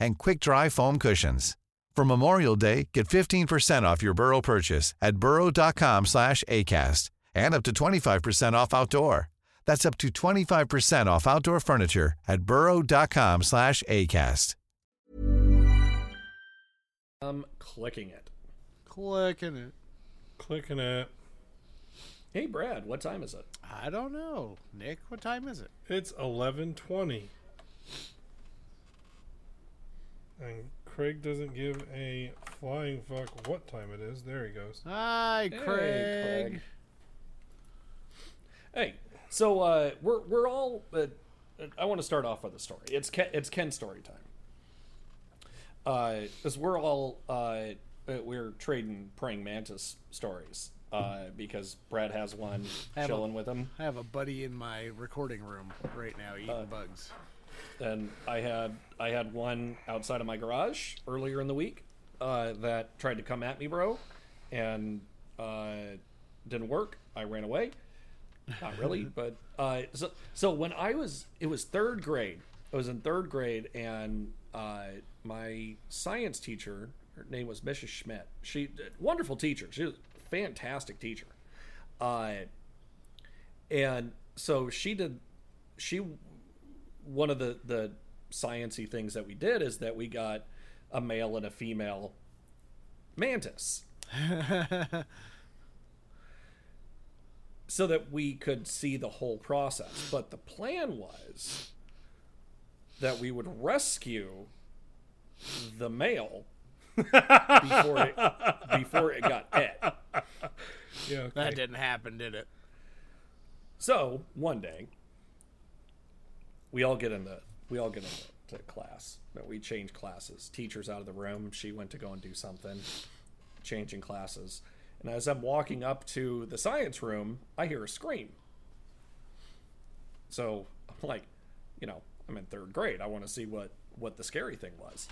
and quick-dry foam cushions. For Memorial Day, get 15% off your Burrow purchase at burrow.com slash ACAST and up to 25% off outdoor. That's up to 25% off outdoor furniture at burrow.com slash ACAST. I'm clicking it. Clicking it. Clicking it. Hey, Brad, what time is it? I don't know. Nick, what time is it? It's 1120. And Craig doesn't give a flying fuck what time it is. There he goes. Hi, Hey, Craig. Craig. Hey, so uh, we're we're all. Uh, I want to start off with a story. It's Ken, it's Ken's story time. Because we're all uh, uh, we're trading praying mantis stories. Uh, because Brad has one have a- chilling with him, I have a buddy in my recording room right now eating Uh, bugs. And I had I had one outside of my garage earlier in the week uh, that tried to come at me, bro, and uh, didn't work. I ran away. Not really, but uh, so so when I was it was third grade. I was in third grade, and uh, my science teacher, her name was Mrs. Schmidt. She wonderful teacher. She was a fantastic teacher. Uh, and so she did. She one of the the sciency things that we did is that we got a male and a female mantis so that we could see the whole process but the plan was that we would rescue the male before it before it got et Yeah. Okay. That didn't happen, did it? So one day, we all get into we all get into to class. But we change classes. Teacher's out of the room. She went to go and do something, changing classes. And as I'm walking up to the science room, I hear a scream. So I'm like, you know, I'm in third grade. I want to see what what the scary thing was.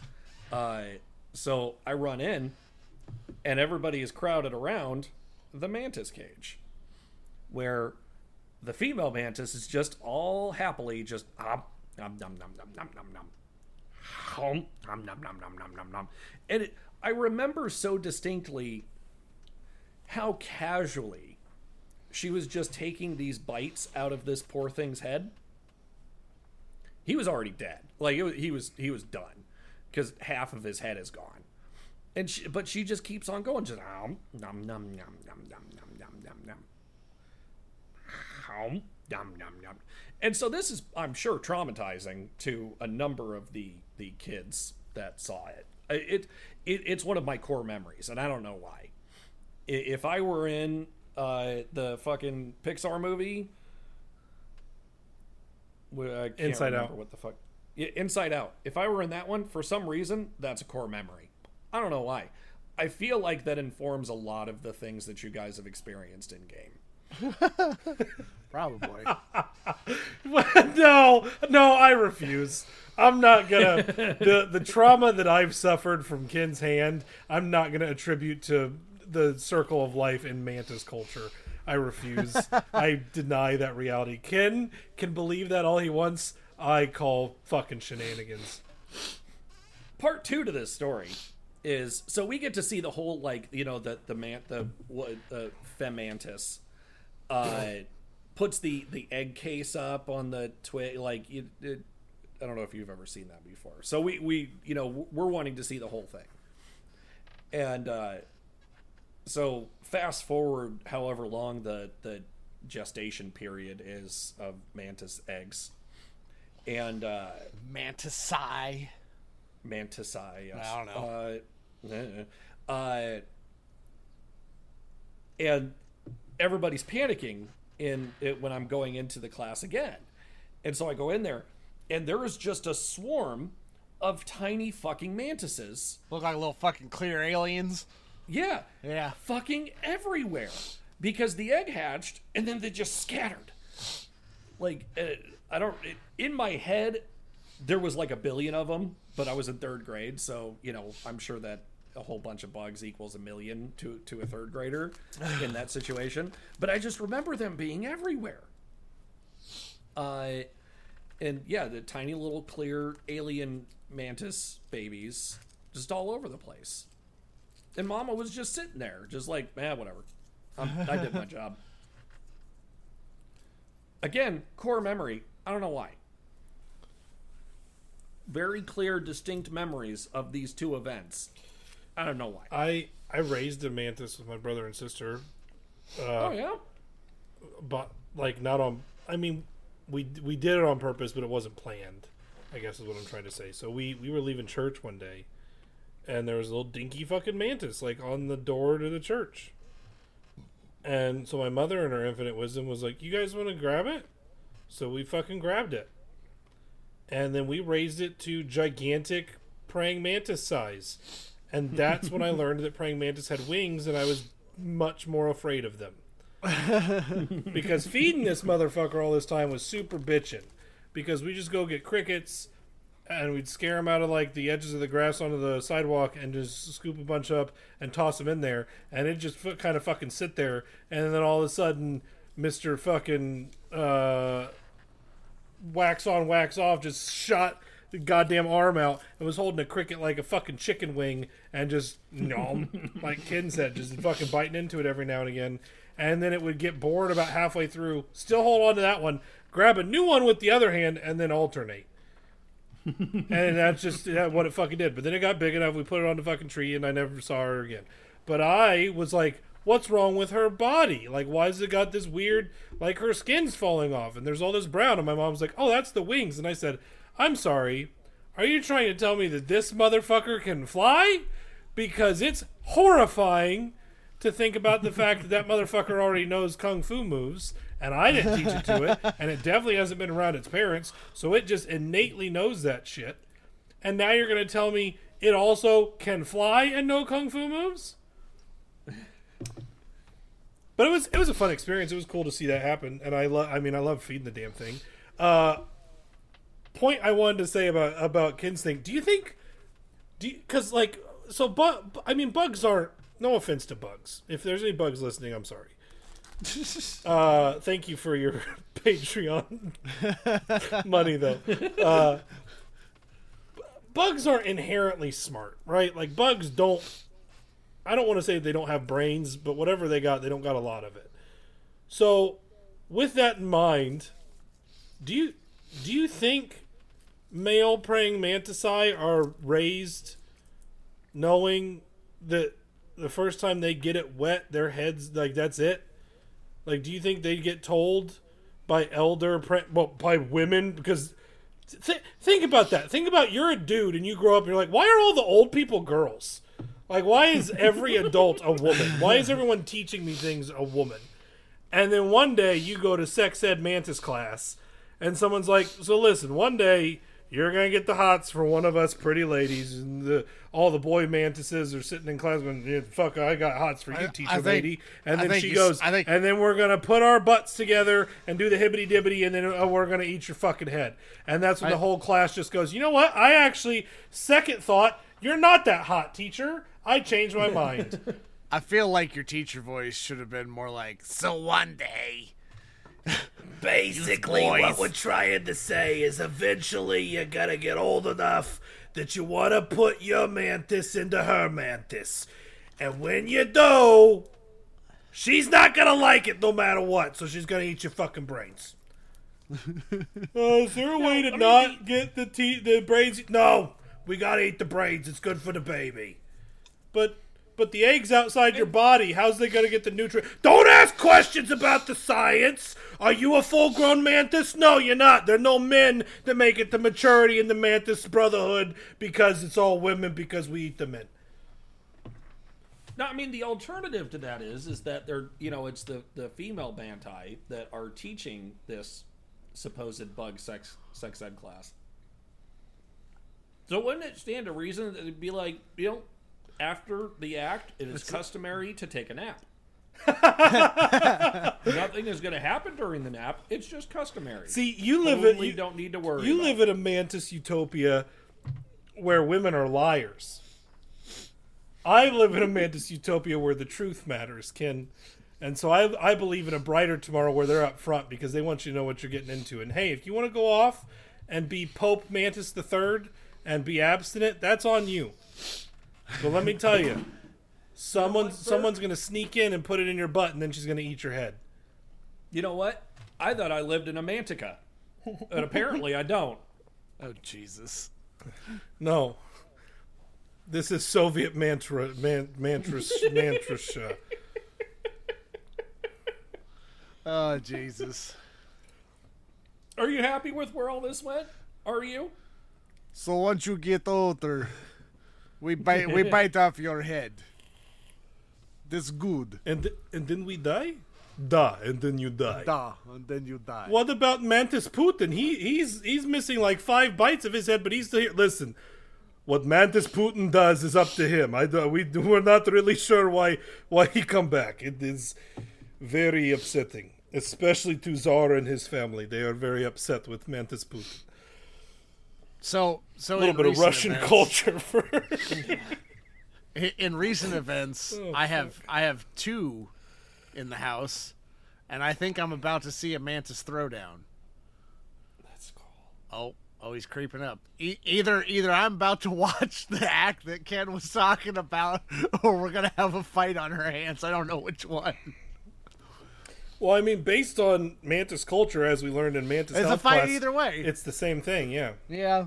Uh, so I run in, and everybody is crowded around the mantis cage, where the female mantis is just all happily just um, nom nom nom nom nom nom nom. Hum, nom nom nom nom nom nom nom. And it, I remember so distinctly how casually she was just taking these bites out of this poor thing's head. He was already dead. Like was, he was he was done because half of his head is gone. And she, but she just keeps on going, just nom nom nom nom nom nom nom hum, yum, yum, yum. And so this is, I'm sure, traumatizing to a number of the the kids that saw it. It, it it's one of my core memories, and I don't know why. If I were in uh, the fucking Pixar movie, I can't Inside remember Out. what the fuck, yeah, Inside Out. If I were in that one, for some reason, that's a core memory. I don't know why. I feel like that informs a lot of the things that you guys have experienced in game. Probably. no, no, I refuse. I'm not gonna the the trauma that I've suffered from Ken's hand. I'm not gonna attribute to the circle of life in mantis culture. I refuse. I deny that reality. Ken can believe that all he wants. I call fucking shenanigans. part two to this story is so we get to see the whole like you know the the man the what the femantis uh puts the the egg case up on the twig like you it, i don't know if you've ever seen that before so we we you know we're wanting to see the whole thing and uh so fast forward however long the the gestation period is of mantis eggs and uh Mantis-eye. Mantis-eye. Yes. I don't know. Uh, eh, uh, and everybody's panicking in it when I'm going into the class again, and so I go in there, and there is just a swarm of tiny fucking mantises. Look like little fucking clear aliens. Yeah, Yeah. fucking everywhere because the egg hatched and then they just scattered. Like uh, I don't in my head there was like a billion of them, but I was in third grade, so you know I'm sure that a whole bunch of bugs equals a million to to a third grader in that situation. But I just remember them being everywhere. Uh, and yeah, the tiny little clear alien mantis babies just all over the place. And Mama was just sitting there, just like, man, whatever. I'm, I did my job. Again, core memory. I don't know why. Very clear, distinct memories of these two events. I don't know why. I I raised a mantis with my brother and sister, uh, oh yeah, but like not on. I mean, we we did it on purpose, but it wasn't planned. I guess is what I'm trying to say. So we we were leaving church one day, and there was a little dinky fucking mantis like on the door to the church. And so my mother, in her infinite wisdom, was like, "You guys want to grab it?" So we fucking grabbed it, and then we raised it to gigantic praying mantis size, and that's when I learned that praying mantis had wings, and I was much more afraid of them. Because feeding this motherfucker all this time was super bitching. Because we just go get crickets and we'd scare them out of like the edges of the grass onto the sidewalk and just scoop a bunch up and toss them in there, and it just f- kind of fucking sit there, and then all of a sudden, Mister fucking uh, wax on, wax off, just shot goddamn arm out and was holding a cricket like a fucking chicken wing and just nom, like Ken said, just fucking biting into it every now and again. And then it would get bored about halfway through, still hold on to that one, grab a new one with the other hand, and then alternate. and that's just what it fucking did. But then it got big enough, we put it on the fucking tree, and I never saw her again. But I was like, what's wrong with her body? Like, why has it got this weird, like her skin's falling off, and there's all this brown? And my mom's like, oh, that's the wings. And I said, I'm sorry. Are you trying to tell me that this motherfucker can fly? Because it's horrifying to think about the fact that that motherfucker already knows kung fu moves, and I didn't teach it to it, and it definitely hasn't been around its parents, so it just innately knows that shit. And now you're going to tell me it also can fly and know kung fu moves? But it was it was a fun experience. It was cool to see that happen, and I love. I mean, I love feeding the damn thing. Uh, point I wanted to say about about Ken's thing. Do you think? Do because like so? But I mean, bugs aren't. No offense to bugs. If there's any bugs listening, I'm sorry. uh, thank you for your Patreon money, though. Uh, bugs aren't inherently smart, right? Like bugs don't. I don't want to say they don't have brains, but whatever they got, they don't got a lot of it. So, with that in mind, do you do you think male praying mantisae are raised knowing that the first time they get it wet, their heads like that's it? Like, do you think they get told by elder well by women because? Th- think about that. Think about you're a dude and you grow up and you're like, why are all the old people girls? Like, why is every adult a woman? Why is everyone teaching me things a woman? And then one day you go to sex ed mantis class, and someone's like, "So listen, one day you're gonna get the hots for one of us pretty ladies, and the all the boy mantises are sitting in class going, yeah, "Fuck, I got hots for you, I- teacher I think- lady." And I then she you goes, think- "And then we're gonna put our butts together and do the hibbity dibbity, and then uh, we're gonna eat your fucking head." And that's when the whole class just goes, "You know what? I actually second thought." You're not that hot, teacher. I changed my mind. I feel like your teacher voice should have been more like, "So one day." Basically, what we're trying to say is eventually you're gonna get old enough that you want to put your mantis into her mantis. And when you do, she's not gonna like it no matter what, so she's gonna eat your fucking brains. Uh, is there a way to not get the te- the brains? No, we gotta eat the brains. It's good for the baby. But but the eggs outside your body. How's they gonna get the nutrient? Don't ask questions about the science. Are you a full grown mantis? No, you're not. There are no men that make it to maturity in the mantis brotherhood because it's all women because we eat the men. No, I mean the alternative to that is is that they're you know it's the the female bantai that are teaching this supposed bug sex sex ed class. So wouldn't it stand to reason that it'd be like, you know, after the act, it is customary to take a nap. Nothing is going to happen during the nap. It's just customary. See, you live in Totally you, don't need to worry. you about live in a mantis utopia where women are liars. I live in a mantis utopia where the truth matters, Ken. And so I, I believe in a brighter tomorrow where they're up front because they want you to know what you're getting into. And hey, if you want to go off and be Pope Mantis the Third and be abstinent, that's on you. But let me tell you, someone someone's gonna sneak in and put it in your butt, and then she's gonna eat your head. You know what? I thought I lived in a mantica, and apparently I don't. Oh Jesus. No. This is Soviet mantra, man, mantras, mantras. Uh, Oh Jesus. Are you happy with where all this went? Are you? So once you get older, we bite we bite off your head. This good. and th- and then we die. Da, and then you die. Da, and then you die. What about Mantis Putin? He he's he's missing like five bites of his head, but he's still here. Listen, what Mantis Putin does is up to him. I we we're not really sure why why he come back. It is very upsetting, especially to Tsar and his family. They are very upset with Mantis Putin. So so A little bit of Russian events- culture for. In recent events, Oh, I have I have two in the house, and I think I'm about to see a mantis throwdown. That's cool. Oh, oh, he's creeping up. E- either either I'm about to watch the act that Ken was talking about, or we're gonna have a fight on her hands. I don't know which one. Well, I mean, based on Mantis culture, as we learned in Mantis It's a fight class, either way. It's the same thing, yeah. Yeah,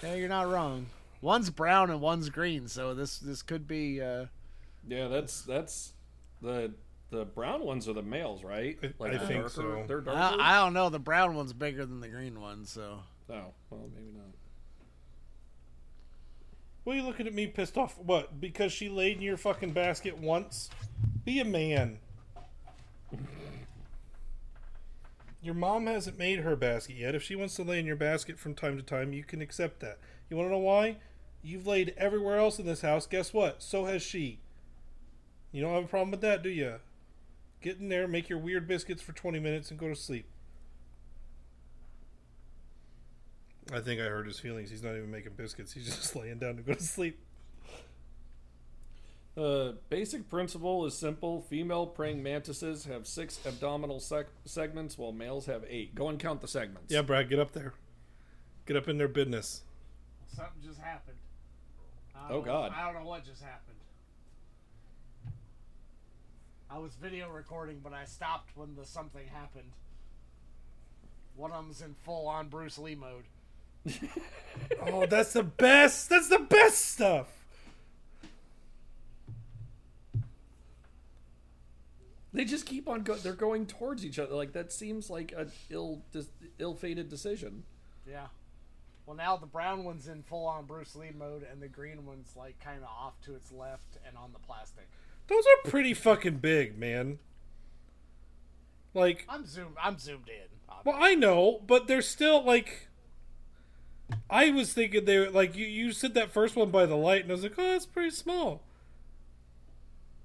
yeah, you're not wrong. One's brown and one's green, so this this could be. Uh, Yeah, that's that's the the brown ones are the males, right? I- I the think darker, so. They're darker. I, I don't know. The brown one's bigger than the green one, so. oh, well, maybe not. What are you looking at me pissed off? What? Because she laid in your fucking basket once? Be a man. Your mom hasn't made her basket yet. If she wants to lay in your basket from time to time, you can accept that. You want to know why? You've laid everywhere else in this house. Guess what? So has she. You don't have a problem with that, do you? Get in there, make your weird biscuits for 20 minutes, and go to sleep. I think I hurt his feelings. He's not even making biscuits. He's just laying down to go to sleep. The basic principle is simple. Female praying mantises have six abdominal sec- segments, while males have eight. Go and count the segments. Yeah, Brad, get up there. Get up in their business. Something just happened. Oh, God. I don't know what just happened. I was video recording, but I stopped when the something happened. One of them's in full on Bruce Lee mode. Oh, that's the best. That's the best stuff. They just keep on going. They're going towards each other. Like that seems like a ill, ill-fated decision. Yeah. Well, now the brown one's in full on Bruce Lee mode, and the green one's like kind of off to its left and on the plastic. Those are pretty fucking big, man. Like, I'm zoomed. I'm zoomed in. well, I know, but they're still like. I was thinking they were like you. You said that first one by the light, and I was like, oh, that's pretty small.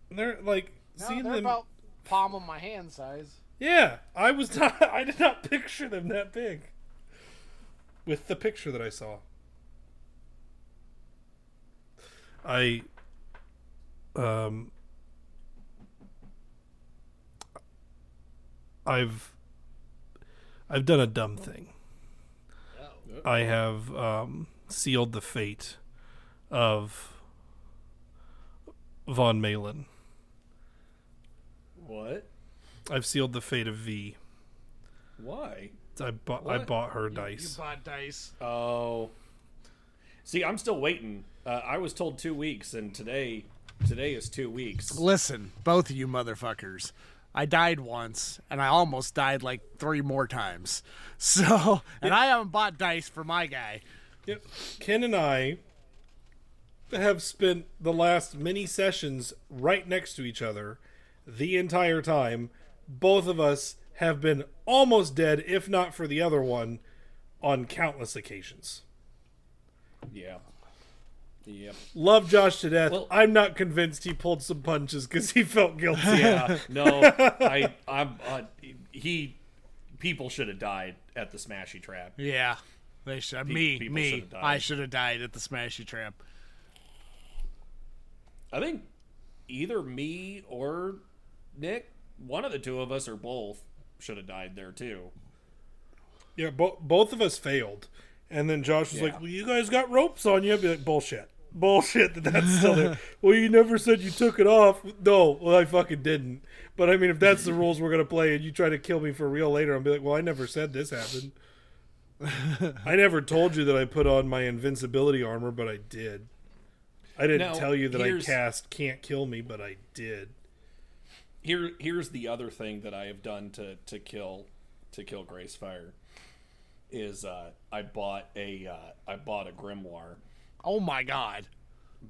And they're like no, seeing they're them. about palm of my hand size. Yeah, I was not. I did not picture them that big. With the picture that I saw, I um I've I've done a dumb thing. I have um, sealed the fate of Von Malin. What? I've sealed the fate of V. Why? I bought I bought her You dice. You bought dice. Oh. See, I'm still waiting. Uh, I was told two weeks, and today, today is two weeks. Listen, both of you motherfuckers. I died once, and I almost died like three more times. So, and I haven't bought dice for my guy. Yep. Ken and I have spent the last many sessions right next to each other the entire time. Both of us have been almost dead, if not for the other one, on countless occasions. Yeah. Yep. Love Josh to death. Well- I'm not convinced he pulled some punches because he felt guilty. Yeah. No, I, I'm. Uh, he, people should have died at the Smashy Trap. Yeah. They should. Me, me. died. I should have died at the Smashy Trap. I think either me or Nick, one of the two of us or both, should have died there too. Yeah, bo- both of us failed. And then Josh was Yeah. like, well, you guys got ropes on you. I'd be like, bullshit. Bullshit that that's still there. well, you never said you took it off. No, well, I fucking didn't. But I mean, if that's the rules we're going to play and you try to kill me for real later, I'll be like, well, I never said this happened. I never told you that I put on my invincibility armor, but I did. I didn't Now, tell you that I cast can't kill me, but I did. Here, here's the other thing that I have done to to kill to kill Gracefire is uh, I bought a uh, I bought a grimoire. Oh my god.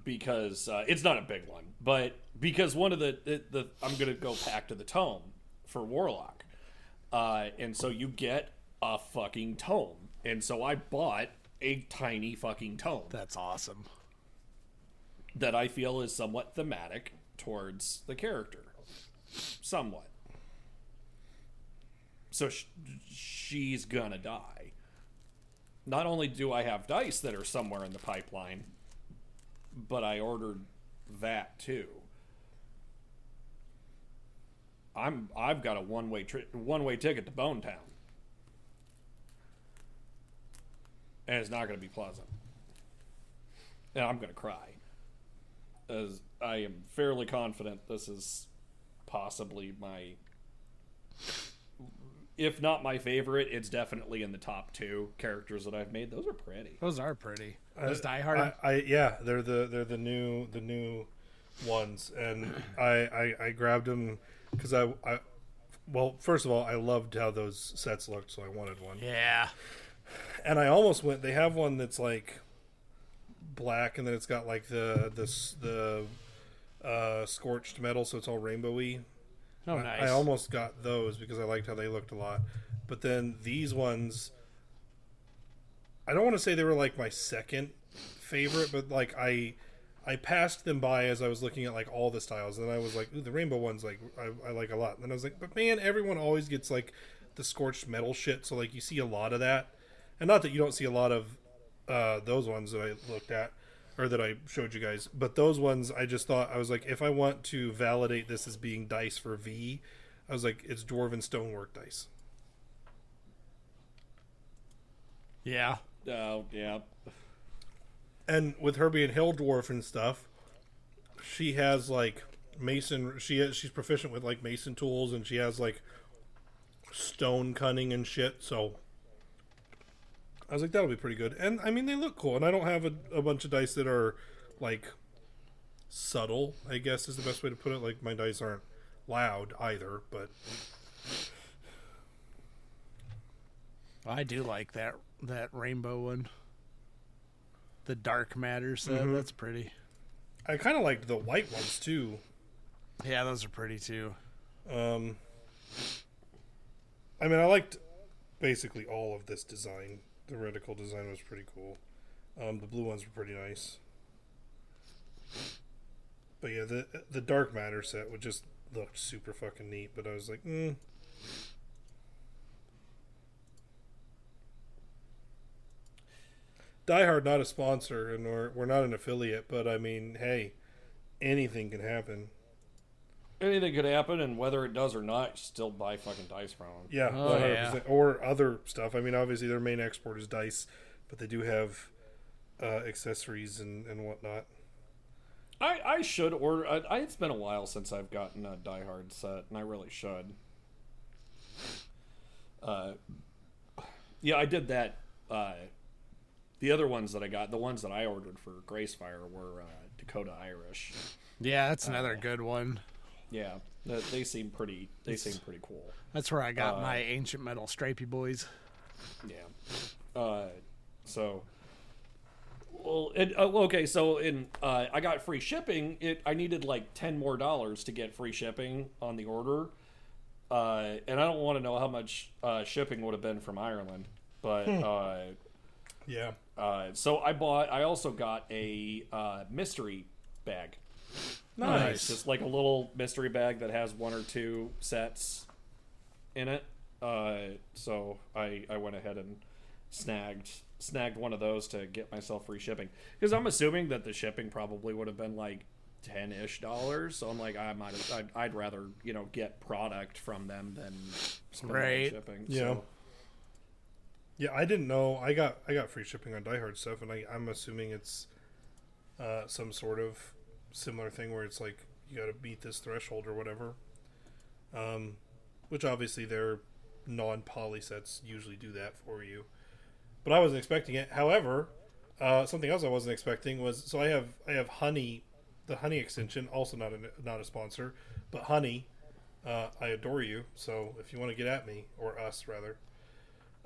because uh, it's not a big one, but because one of the the, the I'm gonna go back to the tome for Warlock, uh, and so you get a fucking tome, and so I bought a tiny fucking tome. That's awesome. that I feel is somewhat thematic towards the character, somewhat. So sh- she's gonna die. Not only do I have dice that are somewhere in the pipeline, but I ordered that too. I'm I've got a one way tri- one way ticket to Bone Town, and it's not going to be pleasant, and I'm going to cry as I am fairly confident this is possibly my if not my favorite, it's definitely in the top two characters that I've made. Those are pretty. Those are pretty. Those Die I, Hard. I yeah, they're the they're the new the new ones, and I I, I grabbed them because I I well first of all I loved how those sets looked, so I wanted one, yeah. and I almost went. They have one that's like black, and then it's got like the this the uh, scorched metal, so it's all rainbowy. Oh, I- nice. I almost got those because I liked how they looked a lot. But then these ones, I don't want to say they were like my second favorite, but like I, I passed them by as I was looking at like all the styles, and I was like, Ooh, the rainbow ones like I, I like a lot. And then I was like, but man, everyone always gets like the scorched metal shit, so like you see a lot of that, and not that you don't see a lot of uh, those ones that I looked at or that I showed you guys. But those ones, I just thought I was like, if I want to validate this as being dice for V, I was like, it's dwarven stonework dice. yeah. Oh yeah, And with her being hill dwarf and stuff, she has like mason. She has, she's proficient with like mason tools, and she has like stone cunning and shit. So I was like, that'll be pretty good. And I mean, they look cool. And I don't have a, a bunch of dice that are like subtle. I guess is the best way to put it. Like my dice aren't loud either, but I do like that that rainbow one. The dark matter set. Mm-hmm. That's pretty. I kind of liked the white ones too. Yeah, those are pretty too. Um, I mean, I liked basically all of this design. The reticle design was pretty cool. Um, the blue ones were pretty nice. But yeah, the the dark matter set would just looked super fucking neat. But I was like, mm. Die Hard not a sponsor, and we're we're not an affiliate. But I mean, hey, anything can happen. Anything could happen, and whether it does or not, still buy fucking dice from them. Yeah, Oh, one hundred yeah. Or other stuff. I mean, obviously their main export is dice, but they do have uh, accessories and, and whatnot. I, I should order. I, I, it's been a while since I've gotten a Die Hard set, and I really should. Uh, yeah, I did that. Uh, the other ones that I got, the ones that I ordered for Gracefire, were uh, Dakota Irish. Yeah, that's another good one. Yeah, they, they seem pretty. They seem pretty cool. That's where I got Uh, my ancient metal stripey boys. Yeah. Uh, so. Well, it, uh, okay. So in uh, I got free shipping. It I needed like ten more dollars to get free shipping on the order, uh, and I don't want to know how much uh, shipping would have been from Ireland, but uh, Yeah, Uh, so I bought. I also got a uh, mystery bag. Nice. It's just like a little mystery bag that has one or two sets in it. Uh, so I I went ahead and snagged snagged one of those to get myself free shipping because I'm assuming that the shipping probably would have been like ten ish dollars. So I'm like I might have, I'd, I'd rather you know get product from them than spend Right. shipping. Yeah. So, Yeah, I didn't know. I got I got free shipping on Die Hard stuff, and I, I'm assuming it's uh, some sort of similar thing where it's like you got to beat this threshold or whatever. Um, which obviously their non-poly sets usually do that for you, but I wasn't expecting it. However, uh, something else I wasn't expecting was so I have I have Honey, the Honey extension, also not a not a sponsor, but Honey. Uh, I adore you. So if you want to get at me or us rather,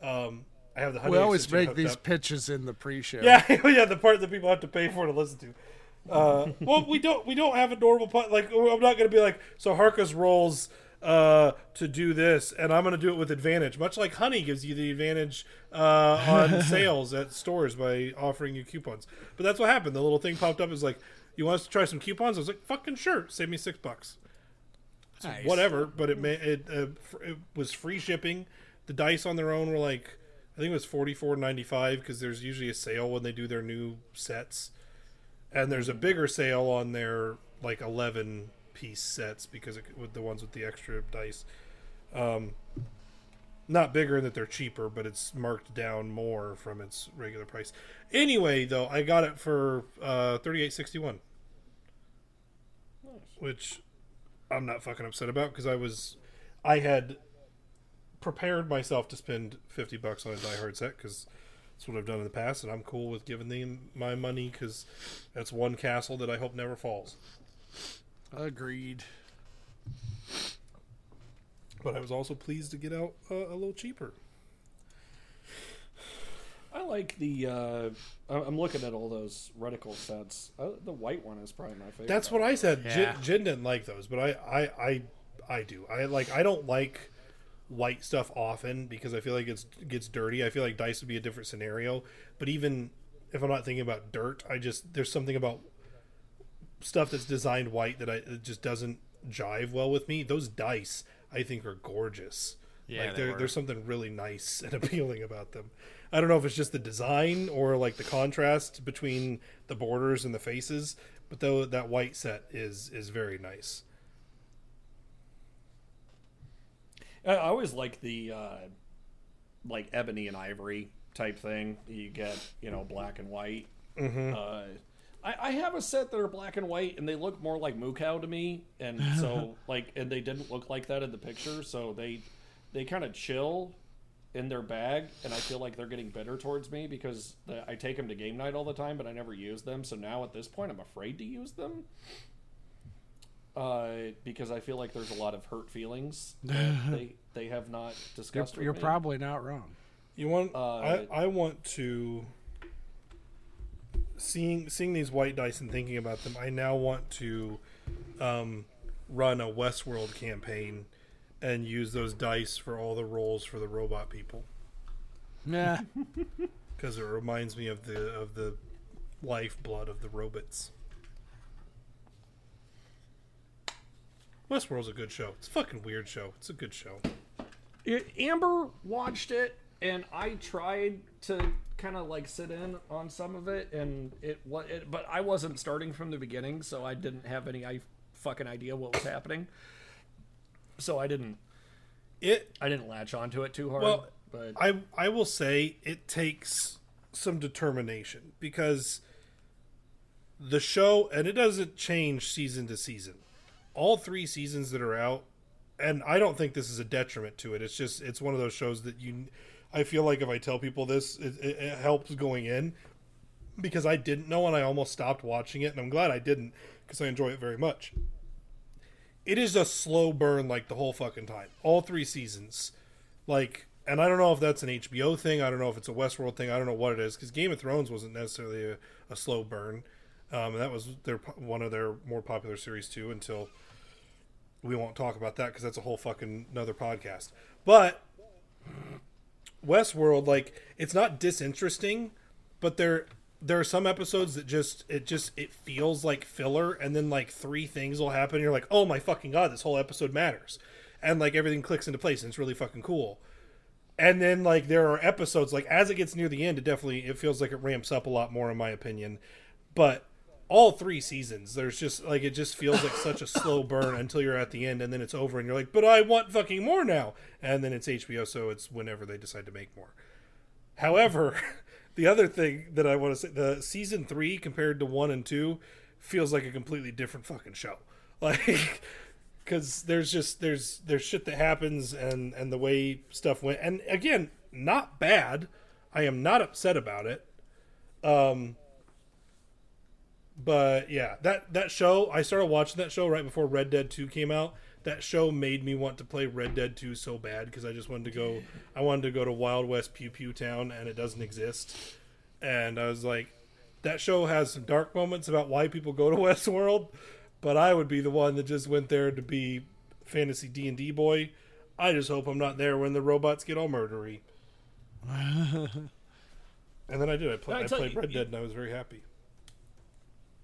um, I have the honey. We always make these up. pitches in the pre-show. Yeah, yeah, the part that people have to pay for to listen to. Uh, well, we don't we don't have a normal pot. Like I'm not going to be like so. Harkus rolls uh, to do this, and I'm going to do it with advantage. Much like Honey gives you the advantage uh, on sales at stores by offering you coupons. But that's what happened. The little thing popped up. Is like, you want us to try some coupons? I was like, fucking sure. Save me six bucks. Nice. Whatever. But it may, it uh, it was free shipping. The dice on their own were like I think it was forty four ninety five because there's usually a sale when they do their new sets, and there's a bigger sale on their like eleven piece sets because it, with the ones with the extra dice. Um, not bigger in that they're cheaper, but it's marked down more from its regular price. Anyway, though, I got it for uh, thirty eight sixty one, which I'm not fucking upset about because I was, I had prepared myself to spend 50 bucks on a Die Hard set because that's what I've done in the past, and I'm cool with giving them my money because that's one castle that I hope never falls. Agreed. But I was also pleased to get out uh, a little cheaper. I like the. Uh, I- I'm looking at all those reticle sets. Uh, the white one is probably my favorite. That's what I said. Yeah. Jin, Jin didn't like those, but I, I, I, I do. I like. I don't like white stuff often because I feel like it's gets dirty. I feel like dice would be a different scenario. But even if I'm not thinking about dirt, I just there's something about stuff that's designed white that I it just doesn't jive well with me. Those dice I think are gorgeous. Yeah, like there- there's something really nice and appealing about them. I don't know if it's just the design or like the contrast between the borders and the faces, but though that white set is is very nice. I always like the uh, like ebony and ivory type thing. You get you know black and white. Mm-hmm. Uh, I, I have a set that are black and white, and they look more like Mukau to me, and so like, and they didn't look like that in the picture, so they they kind of chill in their bag, and I feel like they're getting bitter towards me because the, I take them to game night all the time, but I never use them. So now at this point, I'm afraid to use them. Uh, because I feel like there's a lot of hurt feelings that they they have not You're, discussed. you're me. probably not wrong. You want? Uh, I I want to seeing seeing these white dice and thinking about them. I now want to um, run a Westworld campaign and use those dice for all the roles for the robot people Yeah. because it reminds me of the of the lifeblood of the robots. Westworld's a good show. It's a fucking weird show. It's a good show. It- Amber watched it, and I tried to kind of like sit in on some of it, and it was, it, but I wasn't starting from the beginning, so I didn't have any I fucking idea what was happening. So I didn't, It I didn't latch onto it too hard. Well, but I I will say it takes some determination because the show and it doesn't change season to season. All three seasons that are out, and I don't think this is a detriment to it. It's just it's one of those shows that you. I feel like if I tell people this, it, it, it helps going in because I didn't know and I almost stopped watching it, and I'm glad I didn't because I enjoy it very much. It is a slow burn like the whole fucking time. All three seasons like and i don't know if that's an hbo thing i don't know if it's a westworld thing i don't know what it is because game of thrones wasn't necessarily a, a slow burn um, and that was their one of their more popular series too until we won't talk about that because that's a whole fucking another podcast but westworld like it's not disinteresting but there there are some episodes that just it just it feels like filler, and then like three things will happen. And you're like, oh my fucking god, this whole episode matters, and like everything clicks into place, and it's really fucking cool. And then like there are episodes like as it gets near the end, it definitely it feels like it ramps up a lot more in my opinion. But all three seasons, there's just like it just feels like such a slow burn until you're at the end, and then it's over, and you're like, but I want fucking more now. And then it's HBO, so it's whenever they decide to make more. However, the other thing that I want to say, the season three compared to one and two feels like a completely different fucking show. Like, because there's just there's there's shit that happens and and the way stuff went, and again, not bad. I am not upset about it. Um, but yeah, that that show I started watching that show right before Red Dead Two came out. That show made me want to play Red Dead Two so bad because I just wanted to go. I wanted to go to Wild West Pew Pew Town, and it doesn't exist. And I was like, that show has some dark moments about why people go to Westworld, but I would be the one that just went there to be fantasy D and D boy. I just hope I'm not there when the robots get all murdery. and then I did. I, play, I played you- Red Dead, and I was very happy.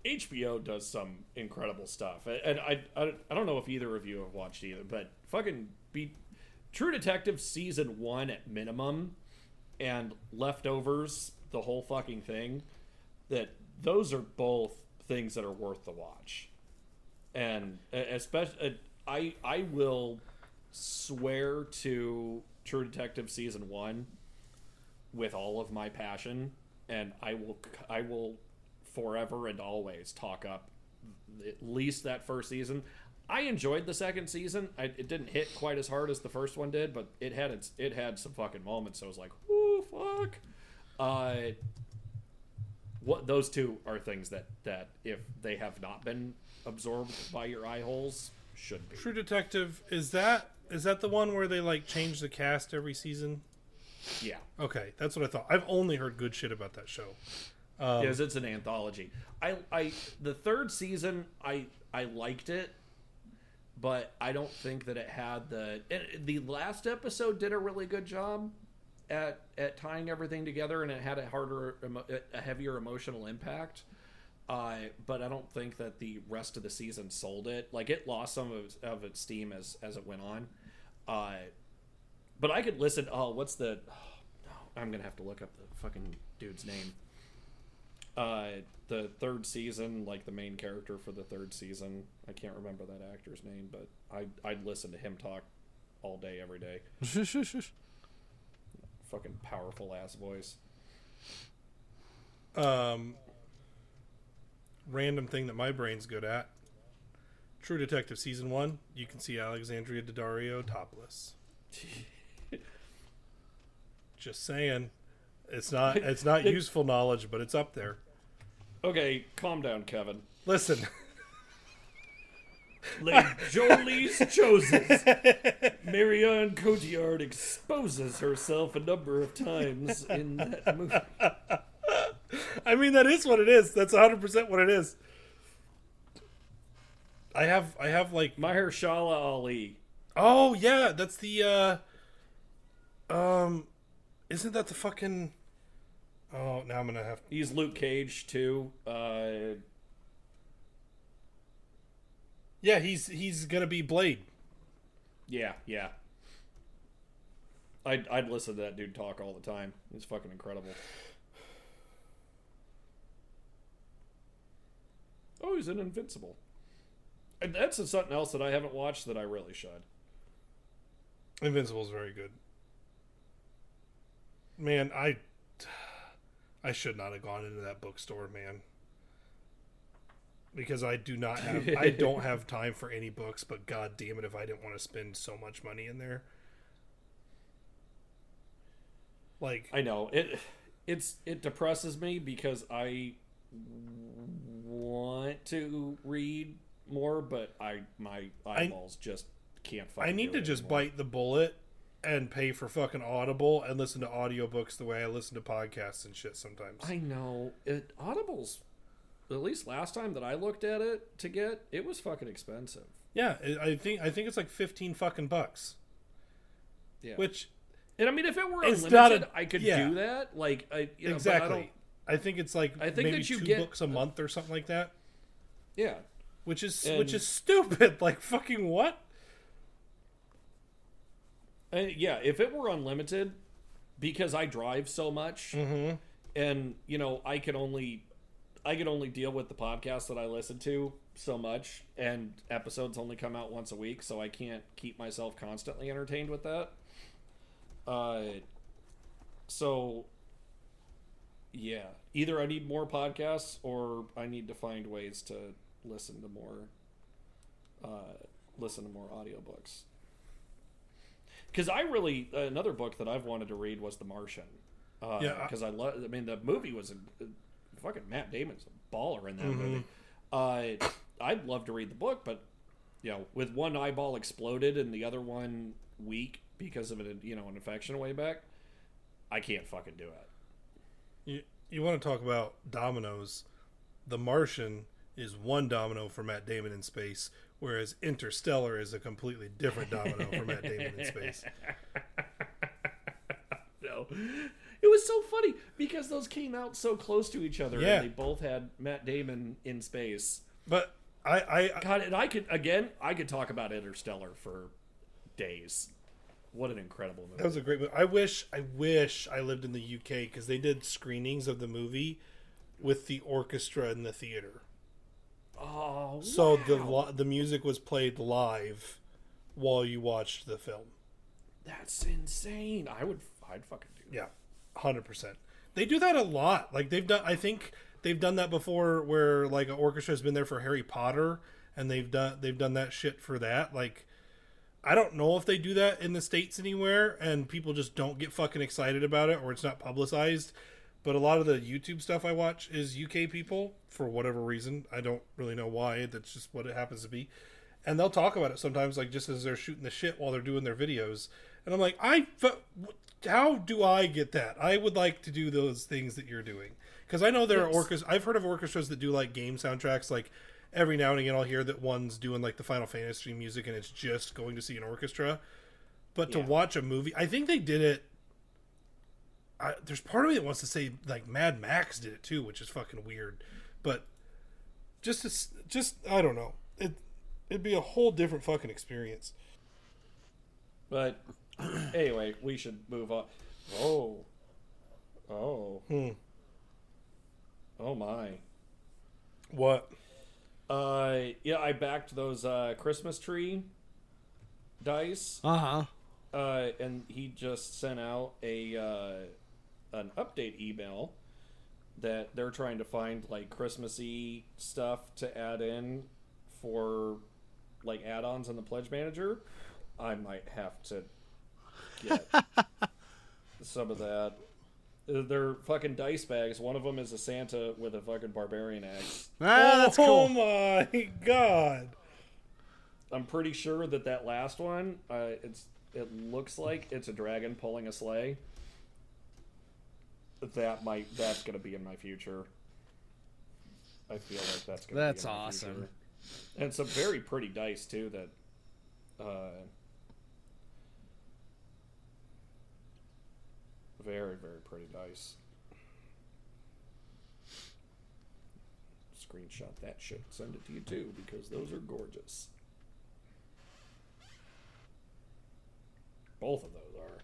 HBO does some incredible stuff, and I, I I don't know if either of you have watched either, but fucking be True Detective season one at minimum, and Leftovers the whole fucking thing. That those are both things that are worth the watch, and especially I I will swear to True Detective season one with all of my passion, and I will I will forever and always talk up at least that first season. I enjoyed the second season. I, it didn't hit quite as hard as the first one did, but it had its it had some fucking moments. So I was like, "Ooh, fuck." Uh, what those two are things that that if they have not been absorbed by your eye holes, should be. True Detective is that is that the one where they like change the cast every season? Yeah, Okay, that's what I thought. I've only heard good shit about that show. Um, because it's an anthology. I, I, the third season, I, I liked it, but I don't think that it had the. It, the last episode did a really good job at at tying everything together, and it had a harder, a heavier emotional impact. Uh, but I don't think that the rest of the season sold it. Like it lost some of its, of its steam as as it went on. Uh, but I could listen. Oh, what's the? Oh, I'm gonna have to look up the fucking dude's name uh, the third season, like the main character for the third season. I can't remember that actor's name, but I I'd listen to him talk all day, every day. Fucking powerful ass voice. um, random thing that my brain's good at. True Detective season one, you can see Alexandria Daddario topless. Just saying, it's not it's not useful knowledge, but it's up there. Okay, calm down, Kevin. Listen, Like Jolie's chooses. Marion Cotillard exposes herself a number of times in that movie. I mean that is what it is. That's 100 percent what it is. I have I have like Mahershala Ali. Oh yeah, that's the uh um isn't that the fucking Oh, now I'm going to have He's Luke Cage too. Uh, Yeah, he's he's going to be Blade. Yeah, yeah. I'd, I'd listen to that dude talk all the time. He's fucking incredible. Oh, he's in Invincible. And that's something else that I haven't watched that I really should. Invincible's very good. Man, I I should not have gone into that bookstore, man. Because I do not have I don't have time for any books, but god damn it if I didn't want to spend so much money in there. Like I know it. It's it depresses me because I want to read more, but I my eyeballs just can't. Find. I need to just bite the bullet and pay for fucking Audible and listen to audiobooks the way I listen to podcasts and shit sometimes. I know it. Audible's at least last time that I looked at it to get it was fucking expensive. yeah, I think I think it's like 15 fucking bucks. Yeah. Which and I mean, if it were unlimited, not a- I could yeah. do that. Like I you know, exactly. But I don't, I think it's like I think maybe that you two get- books a month or something like that, Yeah. which is And- which is stupid. Like fucking what? Uh, yeah, if it were unlimited, because I drive so much, and you know, I can only, I can only deal with the podcast that I listen to so much, and episodes only come out once a week, so I can't keep myself constantly entertained with that. Uh, so yeah, either I need more podcasts or I need to find ways to listen to more, uh, listen to more audiobooks because I really another book that I've wanted to read was The Martian. Uh, Yeah, because I love. I mean, the movie was a, fucking Matt Damon's a baller in that movie. Uh, I'd love to read the book, but you know, with one eyeball exploded and the other one weak because of an you know an infection way back, I can't fucking do it. You you want to talk about dominoes? The Martian is one domino for Matt Damon in space, whereas Interstellar is a completely different domino for Matt Damon in space. No, it was so funny because those came out so close to each other, Yeah. and they both had Matt Damon in space. But I, I God, and I could again, I could talk about Interstellar for days. What an incredible movie! That was a great movie. I wish I wish I lived in the UK because they did screenings of the movie with the orchestra in the theater. Oh, So the the music was played live while you watched the film. that's insane. I would, I'd fucking do that. Yeah, hundred percent. They do that a lot. Like they've done. I think they've done that before, where like an orchestra has been there for Harry Potter, and they've done they've done that shit for that. Like, I don't know if they do that in the states anywhere, and people just don't get fucking excited about it, or it's not publicized. But a lot of the YouTube stuff I watch is UK people for whatever reason. I don't really know why. That's just what it happens to be. And they'll talk about it sometimes, like just as they're shooting the shit while they're doing their videos. And I'm like, I, how do I get that? I would like to do those things that you're doing because I know there are orchestras. I've heard of orchestras that do like game soundtracks. Like every now and again, I'll hear that one's doing like the Final Fantasy music, and it's just going to see an orchestra. But to watch a movie, I think they did it. I, there's part of me that wants to say like Mad Max did it too, which is fucking weird. But just to, just I don't know. It it'd be a whole different fucking experience. But anyway, we should move on. Oh, oh, Hmm. oh my. What? Uh, yeah, I backed those uh Christmas tree dice. Uh huh. uh, and he just sent out a uh, an update email that they're trying to find like Christmassy stuff to add in for like add-ons in the Pledge Manager. I might have to get some of that. Uh, They're fucking dice bags. One of them is a Santa with a fucking barbarian axe. Ah, that's oh cool. my god! I'm pretty sure that that last one, uh, it's it looks like it's a dragon pulling a sleigh. That might that's gonna be in my future. I feel like that's gonna. That's be in my awesome. future. And some very pretty dice too. That. Uh, very very pretty dice. Screenshot that shit. Send it to you too because those are gorgeous. Both of those are.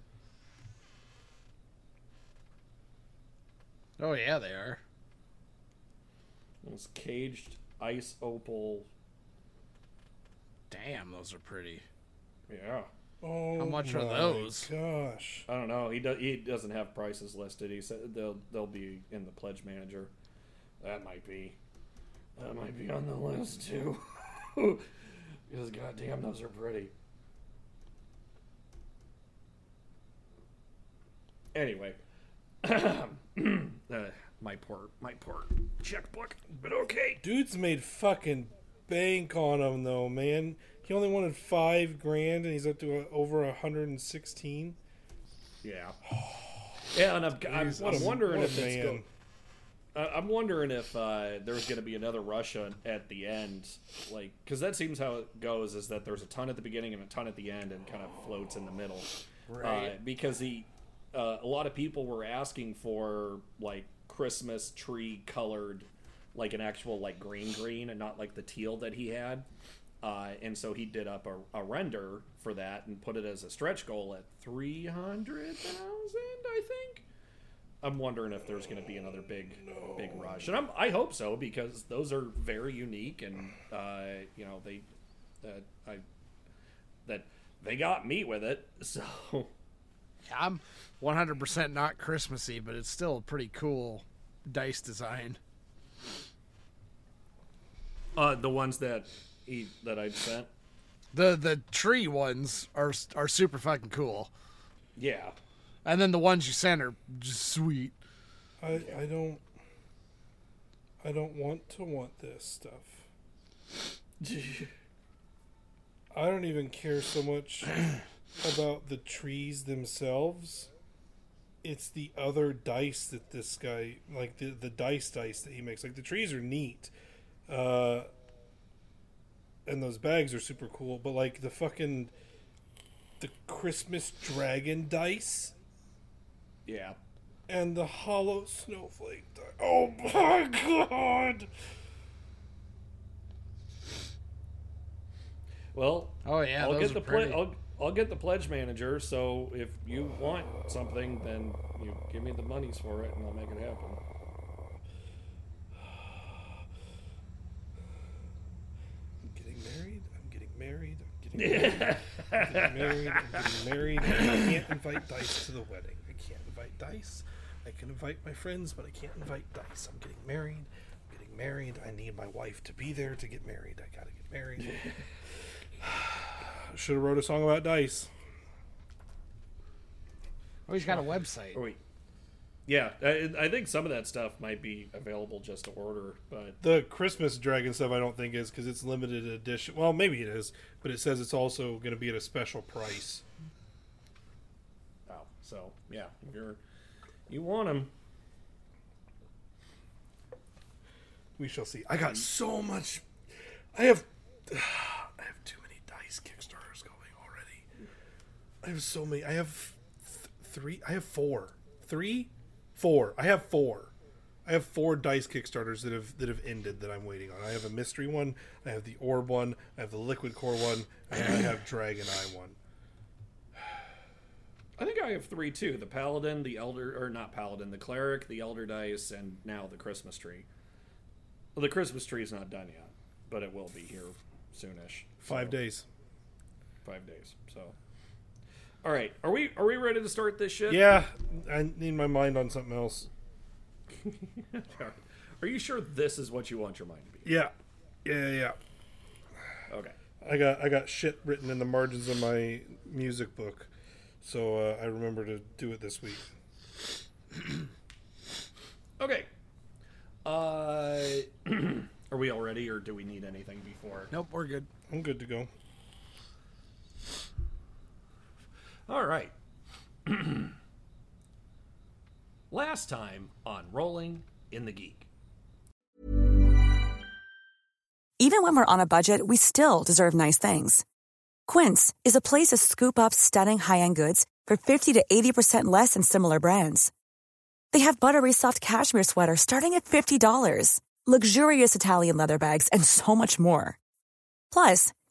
Oh yeah, they are. Those caged ice opal. Damn, those are pretty. Yeah. Oh, How much are those? Gosh, I don't know. He does. He doesn't have prices listed. He said they'll they'll be in the pledge manager. That might be. That might be on the list too. because goddamn, those are pretty. Anyway, uh, my poor my poor checkbook, but okay. dude's made fucking bank on him though, man. He only wanted five grand, and he's up to uh over a hundred and sixteen. Yeah. Yeah, and I'm, I'm, I'm wondering if it's man. go- uh, I'm wondering if uh, there's going to be another rush on, at the end, like because that seems how it goes. Is that there's a ton at the beginning and a ton at the end, and kind of floats in the middle. Uh, Right. because he, uh, a lot of people were asking for like Christmas tree colored, like an actual like green green, and not like the teal that he had. Uh, and so he did up a, a render for that and put it as a stretch goal at three hundred thousand, I think. I'm wondering if there's going to be another big, big rush, and I'm, I hope so because those are very unique, and uh, you know they, uh, I, that they got me with it, so I'm 100% not Christmassy, but it's still a pretty cool dice design. uh, the ones that he that I've sent, The the tree ones are are super fucking cool, yeah, and then the ones you sent are just sweet. I I don't I don't want to want this stuff. I don't even care so much about the trees themselves. It's the other dice that this guy like the the dice dice that he makes. Like the trees are neat. Uh and those bags are super cool, but like the fucking the Christmas dragon dice yeah. and the hollow snowflake. Di- oh my god! Well, Oh yeah, I'll those get are the pretty. I'll, I'll get the pledge manager. So if you want something, then you give me the monies for it, and I'll make it happen. I'm getting married. I'm getting married. I'm getting married. I'm getting married. I'm getting married. I can't invite Dice to the wedding. I can't invite Dice. I can invite my friends, but I can't invite Dice. I'm getting married. I'm getting married. I need my wife to be there to get married. I gotta get married. Should have wrote a song about Dice. oh, he's got a website. Or wait. Yeah, I, I think some of that stuff might be available just to order, but The Christmas dragon stuff I don't think is because it's limited edition. Well, maybe it is, but it says it's also going to be at a special price. oh, so yeah, if you're you want them. We shall see. I got so much. I have. I have too many dice Kickstarters going already. I have so many. I have th- three. I have four. Three, four. I have four. I have four dice Kickstarters that have that have ended that I'm waiting on. I have a mystery one. I have the orb one. I have the liquid core one, and I have Dragon Eye one. I think I have three too: the paladin, the elder, or not paladin, the cleric, the elder dice, and now the Christmas tree. Well, the Christmas tree is not done yet, but it will be here soonish. Five So- days. Five days. So, all right, are we are we ready to start this shit? Yeah, I need my mind on something else. Are you sure this is what you want your mind to be? Yeah, yeah, yeah. Okay. I got I got shit written in the margins of my music book, so uh, I remember to do it this week. Okay. Uh, are we all ready, or do we need anything before? Nope, we're good. I'm good to go. All right. Last time on Rolling in the Geek. Even when we're on a budget, we still deserve nice things. Quince is a place to scoop up stunning high-end goods for 50 to 80% less than similar brands. They have buttery soft cashmere sweaters starting at $50, luxurious Italian leather bags, and so much more. Plus,